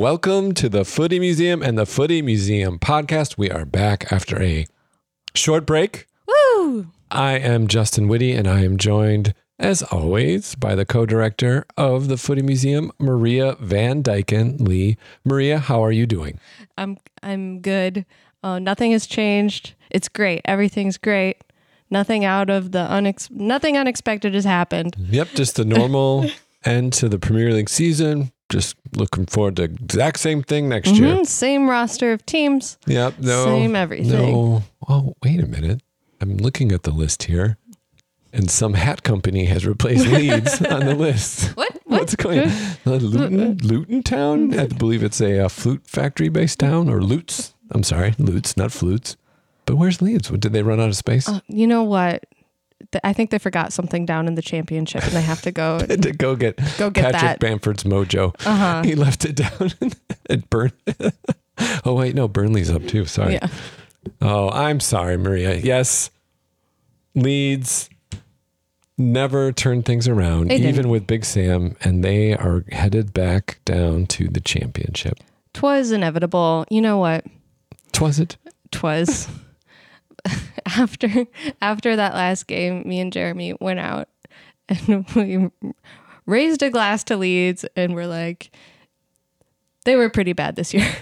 Welcome to the Footy Museum and the Footy Museum podcast. We are back after a short break. Woo! I am Justin Whitty, and I am joined, as always, by the co director of the Footy Museum, Maria Van Dyken Lee. Maria, how are you doing? I'm I'm good. Uh, nothing has changed. It's great. Everything's great. Nothing out of the unex- nothing unexpected has happened. Yep, just the normal end to the Premier League season. Just looking forward to exact same thing next year. Mhm, Same roster of teams. Yep, no. Same everything. No. Oh, wait a minute. I'm looking at the list here, and some hat company has replaced Leeds on the list. What? What? What's going on? Uh, Luton, Luton Town? I believe it's a, uh flute factory based town, or Lutes. I'm sorry, Lutes, not flutes. But where's Leeds? What, did they run out of space? Uh, you know what? I think they forgot something down in the championship, and they have to go to go get go get Patrick that. Bamford's mojo. Uh huh. He left it down at Burn. oh wait, no, Burnley's up too. Sorry. Yeah. Oh, I'm sorry, Maria. Yes, Leeds never turn things around, even with Big Sam, and they are headed back down to the championship. Twas inevitable. You know what? Twas it? Twas after after that last game. Me and Jeremy went out and we raised a glass to Leeds, and we're like, they were pretty bad this year.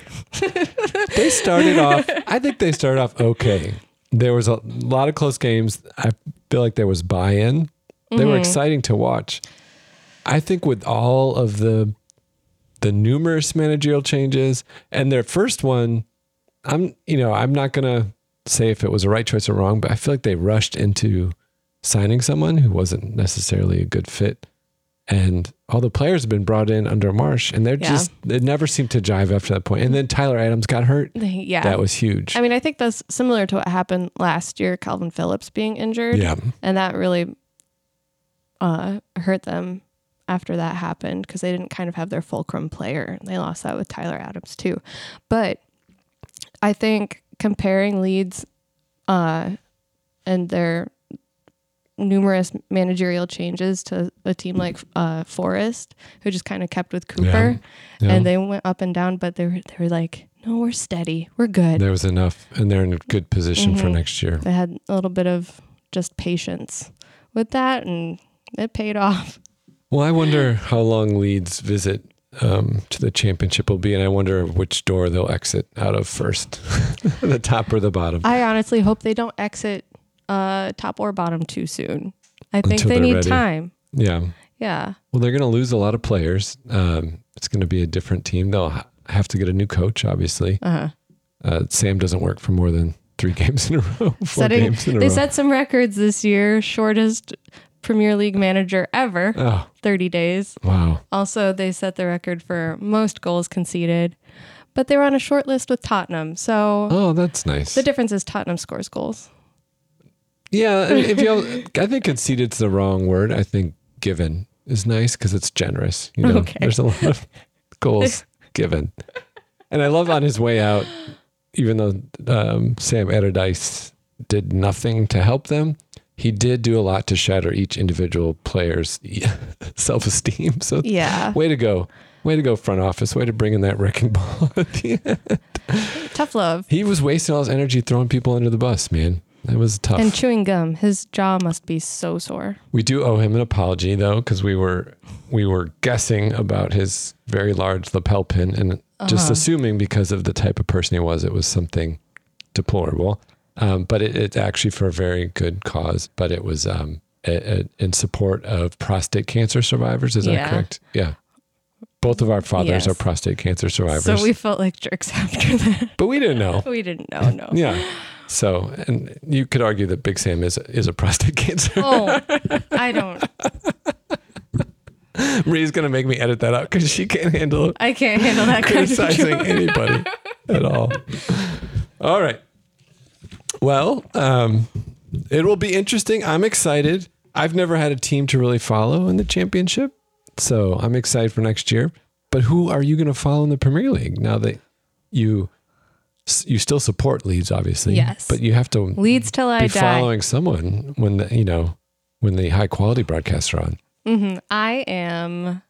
They started off. I think they started off okay. There was a lot of close games. I feel like there was buy-in. They were Mhm. exciting to watch. I think with all of the the numerous managerial changes and their first one, I'm you know I'm not gonna say if it was a right choice or wrong, but I feel like they rushed into signing someone who wasn't necessarily a good fit. And all the players have been brought in under Marsh, and they're Yeah. just it never seemed to jive after that point. And then Tyler Adams got hurt. yeah. That was huge. I mean, I think that's similar to what happened last year, Calvin Phillips being injured. yeah. And that really uh, hurt them after that happened because they didn't kind of have their fulcrum player. They lost that with Tyler Adams too. But I think comparing Leeds uh, and their numerous managerial changes to a team like uh, Forest, who just kind of kept with Cooper, Yeah. and they went up and down, but they were they were like, no, we're steady, we're good. There was enough, and they're in a good position for Mhm. next year. They had a little bit of just patience with that, and it paid off. Well, I wonder how long Leeds' visit um, to the championship will be, and I wonder which door they'll exit out of first, the top or the bottom. I honestly hope they don't exit uh, top or bottom too soon. I think Until they need ready. time. yeah. Yeah. Well, they're going to lose a lot of players. Um, it's going to be a different team. They'll ha- have to get a new coach, obviously. Uh-huh. Uh, Sam doesn't work for more than three games in a row, four Setting, games in a they row. set some records this year. Shortest Premier League manager ever, oh, 30 days. wow. Also, they set the record for most goals conceded. But they were on a short list with Tottenham. So Oh, that's nice. the difference is Tottenham scores goals. Yeah, if you, I think conceded's the wrong word. I think given is nice because it's generous. You know, Okay. there's a lot of goals given, and I love on his way out, even though um, Sam Allardyce did nothing to help them, he did do a lot to shatter each individual player's self-esteem. So, Yeah. way to go. Way to go, front office. Way to bring in that wrecking ball at the end. Tough love. He was wasting all his energy throwing people under the bus, man. That was tough. And chewing gum. His jaw must be so sore. We do owe him an apology though, because we were we were guessing about his very large lapel pin and just Uh-huh. assuming because of the type of person he was, it was something deplorable. Um, but it, it's actually for a very good cause. But it was um, a, a, in support of prostate cancer survivors. Is that correct? Yeah. Both of our fathers Yes. are prostate cancer survivors, So we felt like jerks after that. but we didn't know. we didn't know, no. Yeah. So, and you could argue that Big Sam is is a prostate cancer. Oh, I don't. Maria's gonna make me edit that out because she can't handle it. I can't handle that criticizing anybody at all. All right. Well, um, it will be interesting. I'm excited. I've never had a team to really follow in the championship, so I'm excited for next year. But who are you going to follow in the Premier League now that you you still support Leeds, obviously? Yes. But you have to Leeds till I be die. following someone when the you know when the high quality broadcasts are on. hmm I am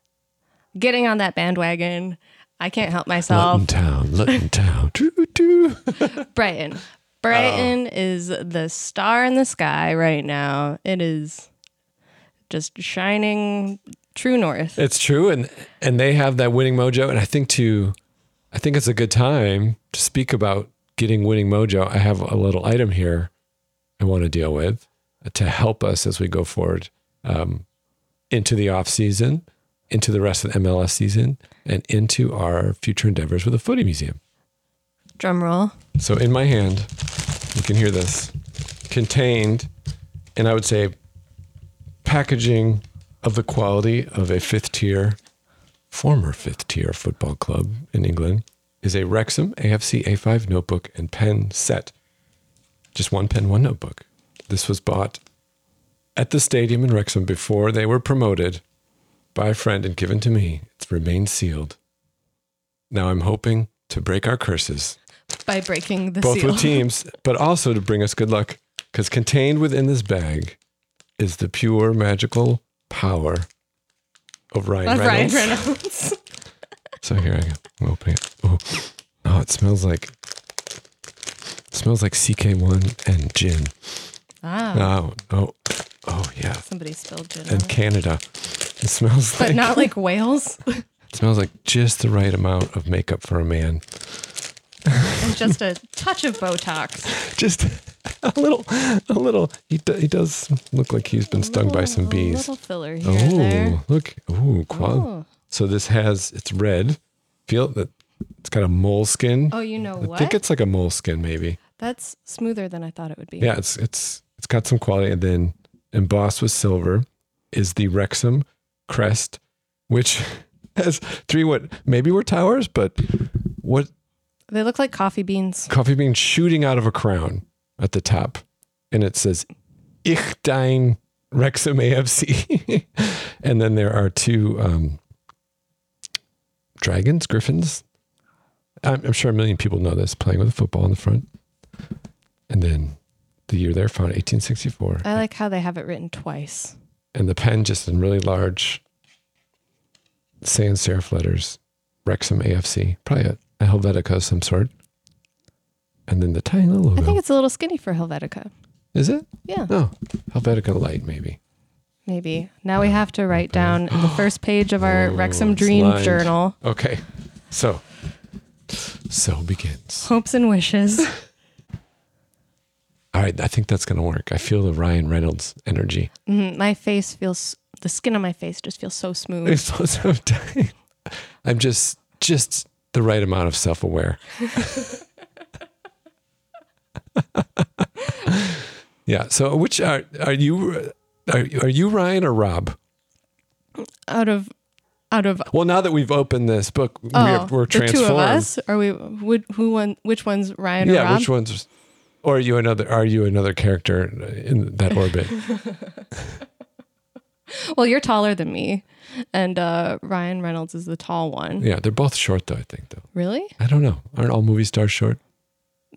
getting on that bandwagon. I can't help myself. Luton Town, Luton Town. Doo, doo. Brighton. Brighton is the star in the sky right now. It is just shining true north. It's true, and and they have that winning mojo, and I think to, I think it's a good time to speak about getting winning mojo. I have a little item here I want to deal with to help us as we go forward um, into the off season, into the rest of the MLS season, and into our future endeavors with the Footy Museum. Drum roll. So in my hand, you can hear this contained, and I would say packaging of the quality of a fifth tier, former fifth tier football club in England is a Wrexham AFC A5 notebook and pen set. Just one pen, one notebook. This was bought at the stadium in Wrexham before they were promoted by a friend and given to me. It's remained sealed. Now I'm hoping to break our curses By breaking the both seal. with teams, but also to bring us good luck. Because contained within this bag is the pure magical power of Ryan Of Ryan Reynolds. Reynolds. So here I go. I'm opening it. Oh, oh it smells like it smells like CK1 and gin. ah, Oh, oh, oh yeah. somebody spilled gin. on And it. Canada. It smells like But like not like whales. it smells like just the right amount of makeup for a man. And just a touch of Botox. Just a little, a little. He do, he does look like he's been stung by some A bees. little filler here and there. Oh, look. Ooh, qual- Oh. So this has it's red. Feel that it's got a moleskin. Oh, you know I what? think it's like a moleskin, maybe. That's smoother than I thought it would be. Yeah, it's it's it's got some quality. And then embossed with silver is the Wrexham crest, which has three what maybe were towers, but what They look like coffee beans. coffee bean shooting out of a crown at the top, and it says "Ich dien Wrexham AFC," and then there are two um, dragons, griffins. I'm, I'm sure a million people know this, playing with a football in the front, and then the year they're founded, 1864, I like how they have it written twice. and the pen just in really large sans serif letters, Wrexham AFC, probably a, a Helvetica of some sort. And then the tiny little logo. I think it's a little skinny for Helvetica. Is it? Yeah, Oh, Helvetica Light, maybe. maybe. Now we have to write down the first page of our Oh, Wrexham Dream lined. Journal Okay. So, so begins. hopes and wishes. All right. I think that's going to work. I feel the Ryan Reynolds energy. Mhm, my face feels, the skin on my face just feels so smooth. It's so, so tight. I'm just, just the right amount of self aware. yeah. So, which are, are you, are, are you Ryan or Rob? Out of, out of, Well, now that we've opened this book, oh, we're, we're the two of us? Are we, would, who one, which one's Ryan or yeah. Which one's, or are you another, are you another character in that orbit? Well, you're taller than me. And uh, Ryan Reynolds is the tall one. Yeah, they're both short though. I think though. Really? I don't know. Aren't all movie stars short?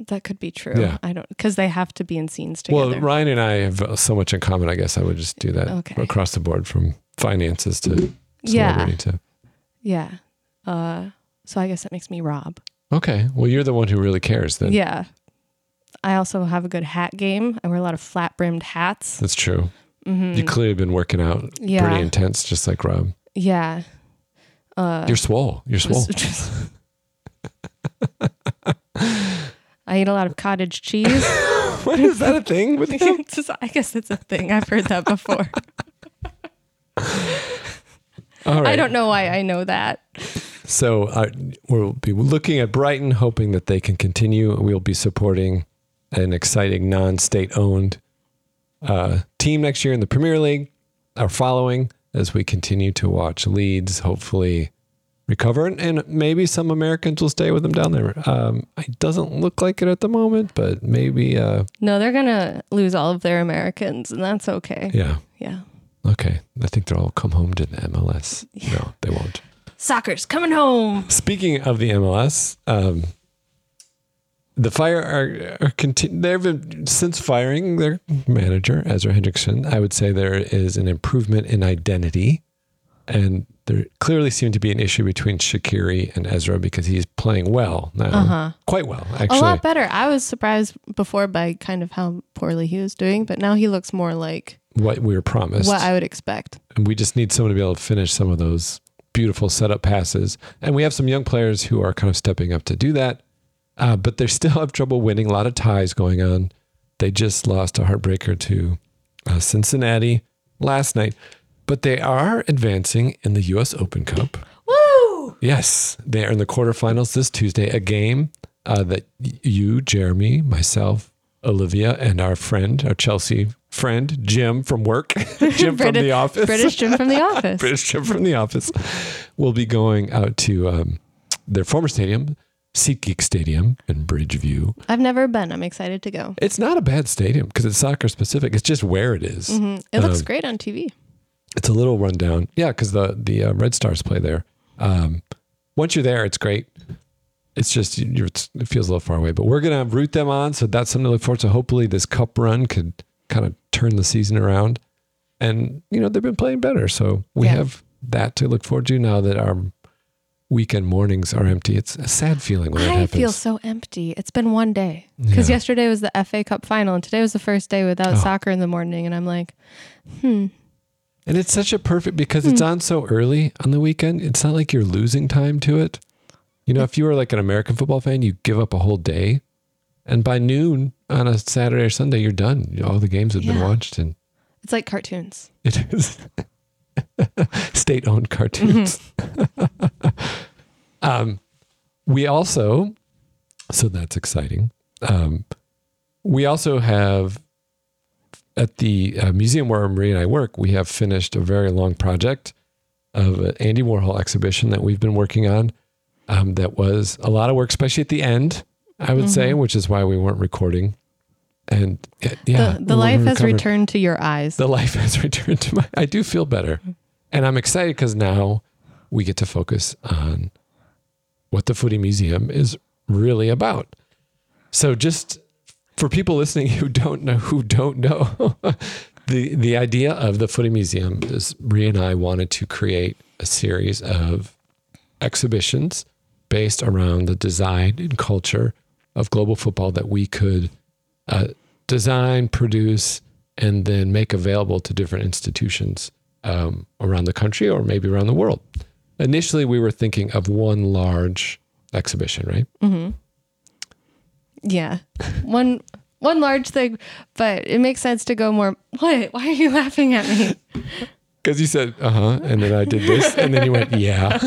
That could be true. Yeah. I don't, because they have to be in scenes together. Well, Ryan and I have uh, so much in common. I guess I would just do that Okay. across the board, from finances to Yeah. to. yeah. Uh, so I guess that makes me Rob. Okay, well, you're the one who really cares. Then Yeah. I also have a good hat game. I wear a lot of flat brimmed hats. that's true. Hmm You clearly have been working out Yeah. pretty intense, just like Rob. Yeah. Uh, You're swole. You're swole. just- I eat a lot of cottage cheese. what is that a thing with you? I guess it's a thing. I've heard that before. All right. I don't know why I know that. So uh, we'll be looking at Brighton, hoping that they can continue. We'll be supporting an exciting non-state owned uh, team next year in the Premier League. are following as we continue to watch Leeds, hopefully recover, and, and maybe some Americans will stay with them down there. Um, it doesn't look like it at the moment, but maybe. Uh, No, they're going to lose all of their Americans, and that's okay. yeah. Yeah. Okay. I think they'll all come home to the MLS. No, they won't. Soccer's coming home. Speaking of the MLS, um, the Fire are, are continu- They've been since firing their manager Ezra Hendrickson. I would say there is an improvement in identity And there clearly seemed to be an issue between Shaqiri and Ezra because he's playing well now, Uh-huh. quite well actually, A lot better. I was surprised before by kind of how poorly he was doing, but now he looks more like what we were promised. what I would expect. and we just need someone to be able to finish some of those beautiful setup passes. And we have some young players who are kind of stepping up to do that, uh, but they still have trouble winning. A lot of ties going on. They just lost a heartbreaker to uh, Cincinnati last night, but they are advancing in the U.S. Open Cup. Woo! Yes, they are in the quarterfinals this Tuesday. A game uh, that you, Jeremy, myself, Olivia, and our friend, our Chelsea friend, Jim from work, Jim from the office, British Jim from the office. British Jim from the office, will be going out to um, their former stadium, SeatGeek Stadium in Bridgeview. I've never been. I'm excited to go. It's not a bad stadium because it's soccer specific. It's just where it is. Mhm. It looks Um, great on TV. It's a little rundown. Yeah, because the the uh, Red Stars play there. Um, once you're there, it's great. It's just you're, it's, it feels a little far away, but we're gonna root them on, so that's something to look forward to. Hopefully, this cup run could kind of turn the season around, and you know they've been playing better, so we Yeah. have that to look forward to now that our weekend mornings are empty. It's a sad feeling when that happens. I feel so empty. It's been one day because Yeah. yesterday was the FA Cup final, and today was the first day without Oh. soccer in the morning, and I'm like, hmm. And it's such a perfect because it's on so early on the weekend. It's not like you're losing time to it. You know, if you were like an American football fan, you give up a whole day, and by noon on a Saturday or Sunday, you're done. All the games have been watched, and It's like cartoons. it is state-owned cartoons. um, we also, so that's exciting. Um, we also have at the uh, museum where Marie and I work, we have finished a very long project of an Andy Warhol exhibition that we've been working on. Um, that was a lot of work, especially at the end, I would say, which is why we weren't recording. And uh, yeah, the the life has returned to your eyes. the life has returned to my i do feel better and i'm excited because now we get to focus on what the footy museum is really about. So just for people listening who don't know who don't know the the idea of the footy museum is Brie and i wanted to create a series of exhibitions based around the design and culture of global football that we could uh, design, produce, and then make available to different institutions um, around the country or maybe around the world. Initially, we were thinking of one large exhibition, right? Mm-hmm. yeah, one one large thing, but it makes sense to go more. What? Why are you laughing at me? Because you said, uh huh, and then I did this, and then you went, yeah.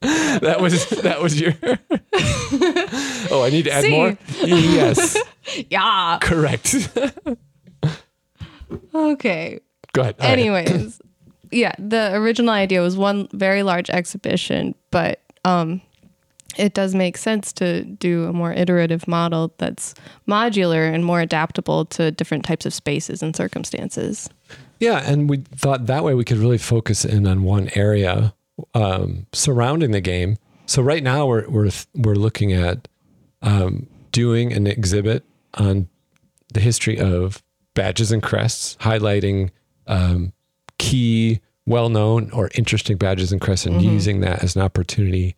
that was that was your. oh, I need to add See? more. Yes, yeah. correct. Okay. Go ahead. All. Anyways, yeah, the original idea was one very large exhibition, but um, it does make sense to do a more iterative model that's modular and more adaptable to different types of spaces and circumstances. Yeah, and we thought that way we could really focus in on one area um, surrounding the game. So right now we're we're we're looking at um, doing an exhibit on the history of badges and crests, highlighting um, key, well-known or interesting badges and crests, and using that as an opportunity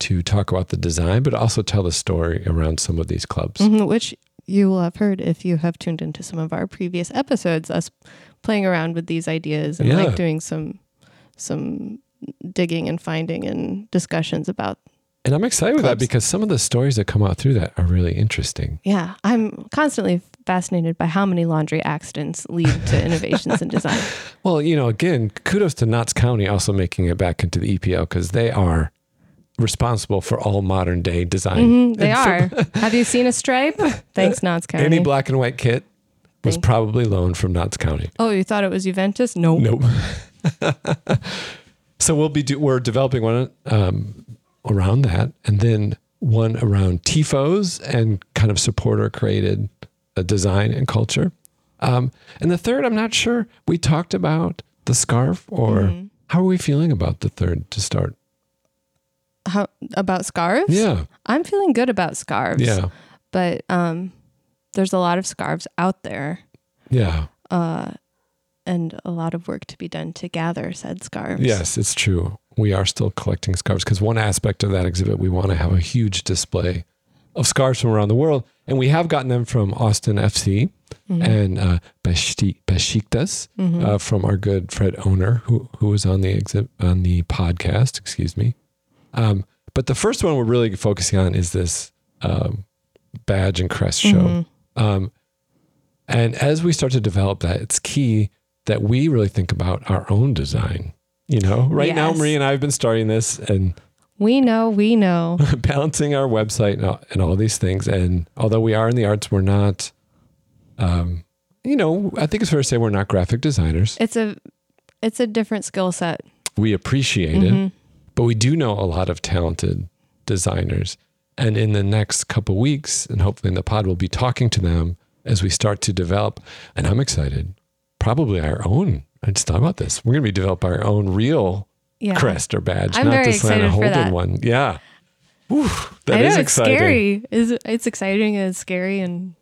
to talk about the design, but also tell the story around some of these clubs. Mhm, Which you will have heard if you have tuned into some of our previous episodes, us playing around with these ideas and Yeah. like doing some some digging and finding and discussions about And I'm excited with that because some of the stories that come out through that are really interesting. Yeah, I'm constantly fascinated by how many laundry accidents lead to innovations in design. Well, you know, again, kudos to Notts County also making it back into the EPL because they are responsible for all modern day design. Mhm, they are. Have you seen a stripe? Thanks, Notts County. Any black and white kit was Thank- probably loaned from Notts County. oh, you thought it was Juventus? Nope. Nope. so we'll be do, we're developing one um, around that, and then one around tifos and kind of supporter created design and culture. Um, and the third, I'm not sure. We talked about the scarf, or Mm-hmm. how are we feeling about the third to start? How about scarves? Yeah, I'm feeling good about scarves. yeah, But um, there's a lot of scarves out there. yeah. and a lot of work to be done to gather said scarves. Yes, it's true. We are still collecting scarves because one aspect of that exhibit, we want to have a huge display of scarves from around the world. And we have gotten them from Austin FC and uh, Beşiktaş Beşiktaş, uh, from our good Fred owner who, who was on the exhibit, on the podcast, excuse me. Um, but the first one we're really focusing on is this um, badge and crest show. Um, and as we start to develop that, it's key that we really think about our own design. You know, right now, Marie and I have been starting this and We know, we know. balancing our website and all, and all these things. And although we are in the arts, we're not, um, you know, I think it's fair to say we're not graphic designers. It's a it's a different skill set. We appreciate it, but we do know a lot of talented designers. And in the next couple weeks, and hopefully in the pod, we'll be talking to them as we start to develop. And I'm excited, probably our own. I just thought about this. We're going to be developing our own real Yeah. crest or badge, I'm not the Santa Holden one. Yeah. Whew, that I know is it's scary. Is it's exciting and it's scary and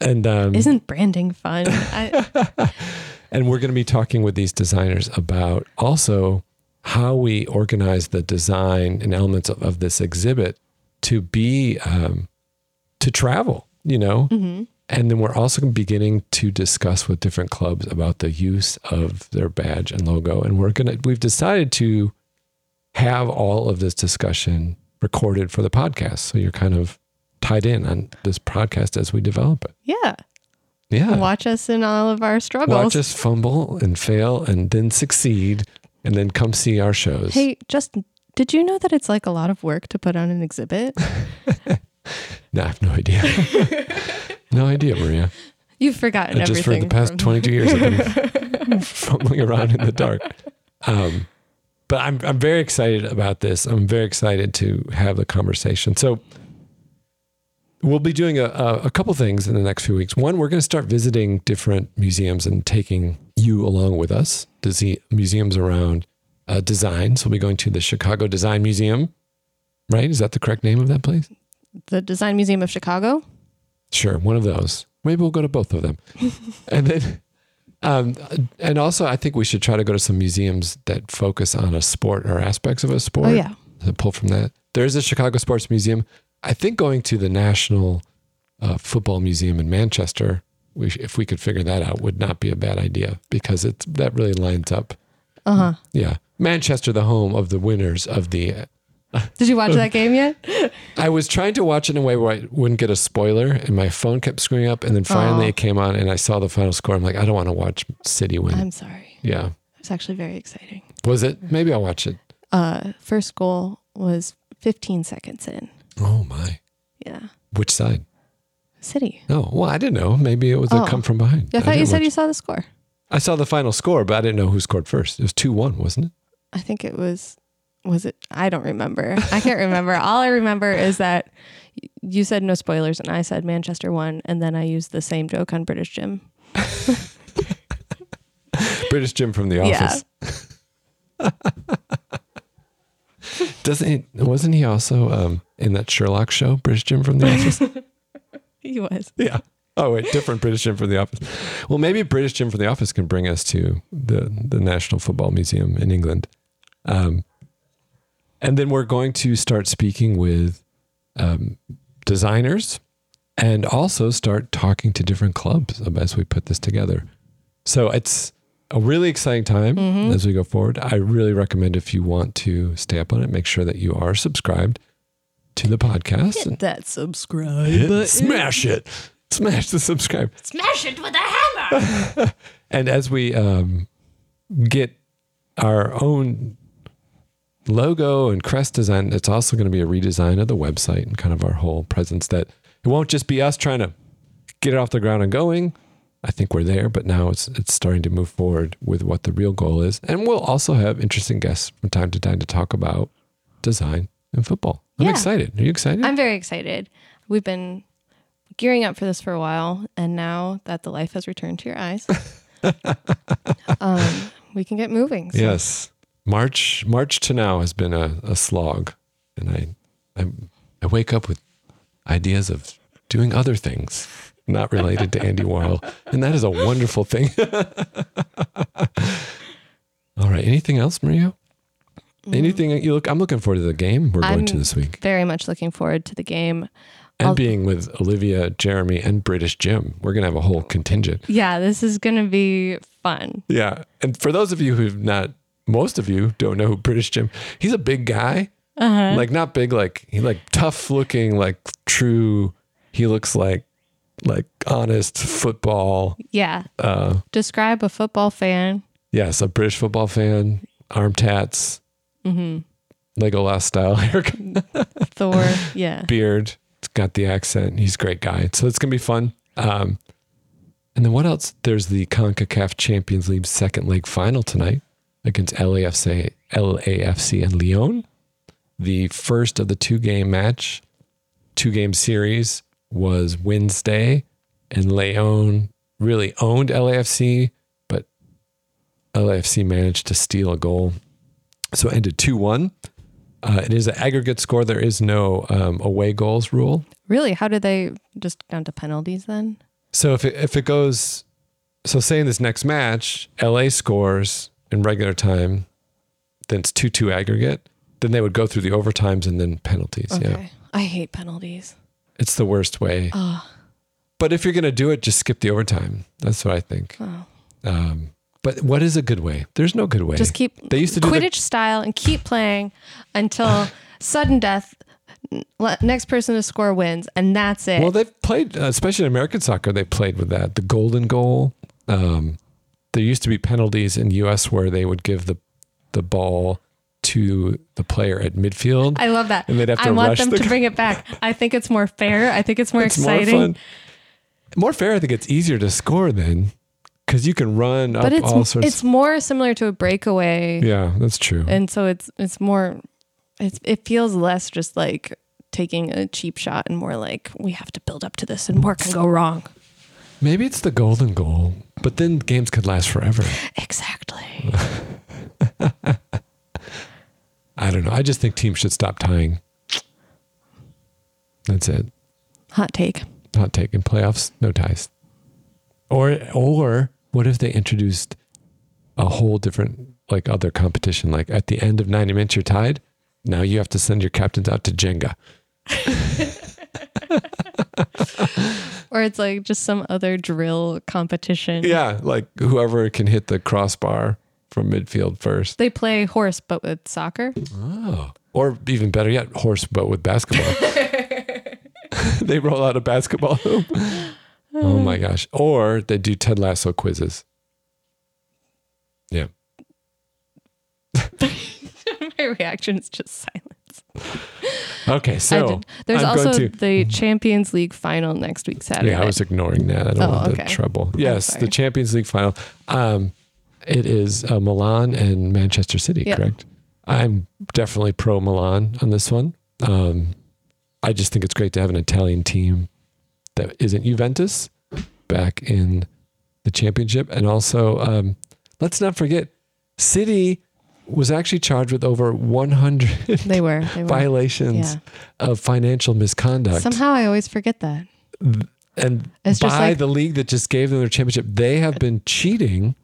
And um, isn't branding fun? I, And we're going to be talking with these designers about also how we organize the design and elements of, of this exhibit to be um, to travel, you know. And then we're also beginning to discuss with different clubs about the use of their badge and logo. And we're gonna we've decided to have all of this discussion recorded for the podcast, so you're kind of tied in on this podcast as we develop it. yeah. Yeah. Watch us in all of our struggles. Watch us fumble and fail and then succeed and then come see our shows. Hey, Justin, did you know that it's like a lot of work to put on an exhibit? No, I have no idea. no idea, Maria. You've forgotten I just for the past from- 22 years I've been fumbling around in the dark. Um, but I'm, I'm very excited about this. I'm very excited to have the conversation. So we'll be doing a, a, a couple things in the next few weeks. One, we're going to start visiting different museums and taking you along with us to see museums around uh, design. So we'll be going to the Chicago Design Museum, right? Is that the correct name of that place? the Design Museum of Chicago. Sure, one of those. Maybe we'll go to both of them. and then, um, and also, I think we should try to go to some museums that focus on a sport or aspects of a sport. Oh yeah. To pull from that. There's a Chicago Sports Museum. I think going to the National uh, Football Museum in Manchester, we, if we could figure that out, would not be a bad idea because it's that really lines up. Uh huh. Yeah, Manchester, the home of the winners of the Did you watch that game yet? I was trying to watch it in a way where I wouldn't get a spoiler, and my phone kept screwing up. And then finally Aw. it came on, and I saw the final score. I'm like, I don't want to watch City win. I'm sorry. yeah, It's actually very exciting. was it? Maybe I'll watch it. Uh, first goal was 15 seconds in. Oh my! Yeah. Which side? City. No, well, I didn't know. Maybe it was a Oh. come from behind. I thought you didn't said watch- you saw the score. I saw the final score, but I didn't know who scored first. It was two one, wasn't it? I think it was. Was it? I don't remember. I can't remember. All I remember is that you said no spoilers, and I said Manchester won, and then I used the same joke on British Jim. British Jim from The Office. Yeah. Doesn't he? Wasn't he also um, in that Sherlock show, British Jim from The Office? He was. Yeah. Oh wait, different British Jim from the Office. Well, maybe British Jim from the Office can bring us to the the National Football Museum in England, um, and then we're going to start speaking with um, designers, and also start talking to different clubs as we put this together. So it's a really exciting time as we go forward. I really recommend if you want to stay up on it, make sure that you are subscribed to the podcast. and That subscribe. hit- smash it. Smash the subscribe. Smash it with a hammer. And as we um, get our own logo and crest design, it's also going to be a redesign of the website and kind of our whole presence that it won't just be us trying to get it off the ground and going. I think we're there, but now it's it's starting to move forward with what the real goal is. And we'll also have interesting guests from time to time to talk about design and football. I'm Yeah. excited. Are you excited? I'm very excited. We've been gearing up for this for a while, and now that the life has returned to your eyes, um, we can get moving. So Yes. March March to now has been a, a slog. And I, I I wake up with ideas of doing other things. not related to Andy Warhol. And that is a wonderful thing. All right. Anything else, Maria? Mm-hmm. Anything you look? I'm looking forward to the game we're going I'm to this week, Very much looking forward to the game. and I'll- being with Olivia, Jeremy, and British Jim. We're gonna have a whole contingent. Yeah, this is going to be fun. Yeah. And for those of you who've not, most of you don't know who British Jim. He's a big guy. Uh-huh. Like not big, like he like tough looking, like true. He looks like like honest football. Yeah. Uh, Describe a football fan. yes, a British football fan. Arm tats, Mm-hmm. Legolas style haircut, Thor. Yeah. beard. It's got the accent. He's a great guy. So it's gonna be fun. Um, and then what else? There's the Concacaf Champions League second leg final tonight against LAFC, LAFC and León. The first of the two game match, two game series was Wednesday, and León really owned LAFC, but LAFC managed to steal a goal. So it ended 2 1. Uh, it is an aggregate score. There is no um, away goals rule. Really? How did they just down to penalties then? So if it, if it goes, so say in this next match, LA scores in regular time, then it's 2 2 aggregate, then they would go through the overtimes and then penalties. Okay. Yeah. I hate penalties. It's the worst way. Oh. But if you're going to do it, just skip the overtime. That's what I think. Oh. Um, but what is a good way? There's no good way. Just keep They used to do the- Quidditch style and keep playing until sudden death. Next person to score wins, and that's it. Well, they've played, uh, especially in American soccer, they played with that. The golden goal. Um, there used to be penalties in U.S. where they would give the the ball to the player at midfield. I love that. And they'd have to I want rush them the to bring it back. I think it's more fair. I think it's more it's exciting. more. More fair. I think it's easier to score then, because you can run up But it's all sorts. it's more similar to a breakaway, yeah, that's true. and so it's it's more. It's, it feels less just like taking a cheap shot and more like we have to build up to this and more can go wrong. Maybe it's the golden goal, but then games could last forever. Exactly. I don't know. I just think teams should stop tying. That's it. Hot take. Hot take in playoffs, no ties. Or or what if they introduced a whole different like other competition? Like at the end of ninety minutes, you're tied. Now you have to send your captains out to Jenga. Or it's like just some other drill competition. Yeah, like whoever can hit the crossbar from midfield first. They play horse, but with soccer. Oh. Or even better yet, horse but with basketball. they roll out a basketball hoop. Oh my gosh. Or they do Ted Lasso quizzes. Yeah. My reaction is just silence. Okay, so There's I'm also to- the Champions League final next week Saturday. Yeah, I was ignoring that. I don't Oh, want okay. the trouble. Yes, the Champions League final. Um, it is uh, Milan and Manchester City, correct? I'm definitely pro Milan on this one. Um, I just think it's great to have an Italian team that isn't Juventus back in the championship. And also, um, let's not forget, City was actually charged with over 100 They were. They were. violations of financial misconduct Somehow I always forget that. and It's by like- the league that just gave them their championship, they have been cheating.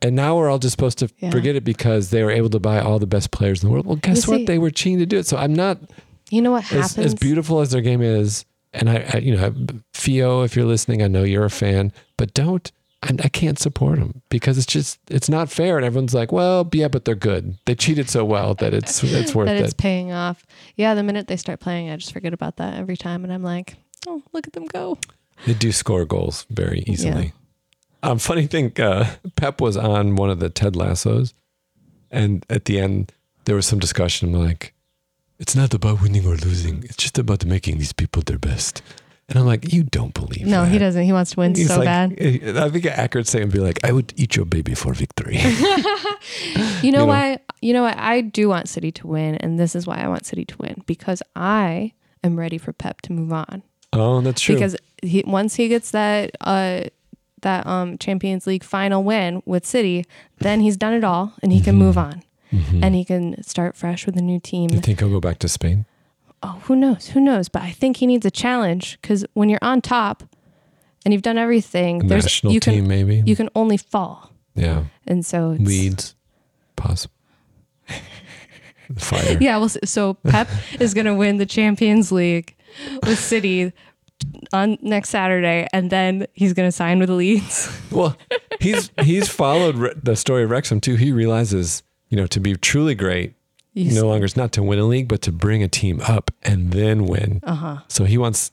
And now we're all just supposed to Yeah. forget it because they were able to buy all the best players in the world. Well, guess You what? They were cheating to do it. So I'm not You know what as, happens? as beautiful as their game is. And I, I, you know, Theo, if you're listening, I know you're a fan, but don't. I, I can't support them because it's just it's not fair. And everyone's like, well, yeah, but they're good. They cheated so well that it's it's worth that it. it's paying off. Yeah, the minute they start playing, I just forget about that every time, and I'm like, oh, look at them go. They do score goals very easily. Um, funny thing, uh, Pep was on one of the Ted Lassos, and at the end there was some discussion like, "It's not about winning or losing; it's just about making these people their best." And I'm like, "You don't believe No, that." he doesn't. He wants to win He's so like- bad. I think an accurate saying would be like, "I would eat your baby for victory." You know know? why? You know what? I do want City to win, and this is why I want City to win because I am ready for Pep to move on. oh, that's true. Because he, once he gets that uh, that um, Champions League final win with City, then he's done it all, and he can move on, Mhm. and he can start fresh with a new team. you think he'll go back to Spain? Oh, who knows? Who knows? But I think he needs a challenge because when you're on top and you've done everything. There's National you team, can maybe. you can only fall, yeah. and so it's, Leeds, possible. Fire. Yeah, well, so Pep is going to win the Champions League with City on next Saturday, and then he's going to sign with Leeds. Well, he's he's followed the story of Wrexham too. He realizes, you know, to be truly great, He's- no longer is not to win a league, but to bring a team up and then win. Uh-huh. So he wants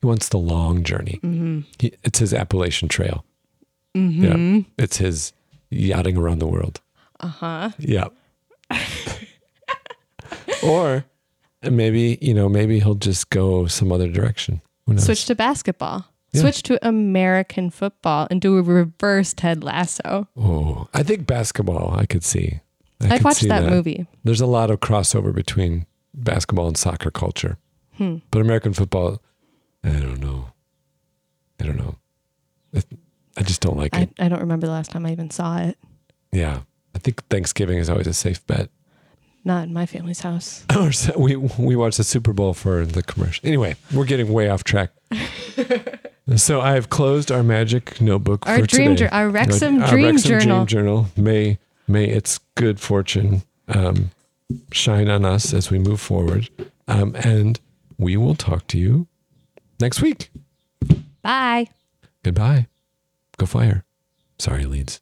he wants the long journey. Mm-hmm. He, it's his Appalachian Trail. Mm Yeah, it's his yachting around the world. Uh huh. Yeah. or maybe you know maybe he'll just go some other direction. Who knows? Switch to basketball. Yeah. Switch to American football and do a reverse Ted Lasso. Oh, I think basketball. I could see. I I'd could watch see that, movie. There's a lot of crossover between basketball and soccer culture, Hmm. but American football, I don't know. I don't know. It- I just don't like I, it. I don't remember the last time I even saw it. Yeah, I think Thanksgiving is always a safe bet. Not in my family's house. We we watched the Super Bowl for the commercial. Anyway, we're getting way off track. so I have closed our magic notebook Our for dream, today. our Wrexham Our Dream Wrexham Journal. Dream Journal. May may its good fortune um, shine on us as we move forward, um, and we will talk to you next week. Bye. Goodbye. Go fire. Sorry, Leeds.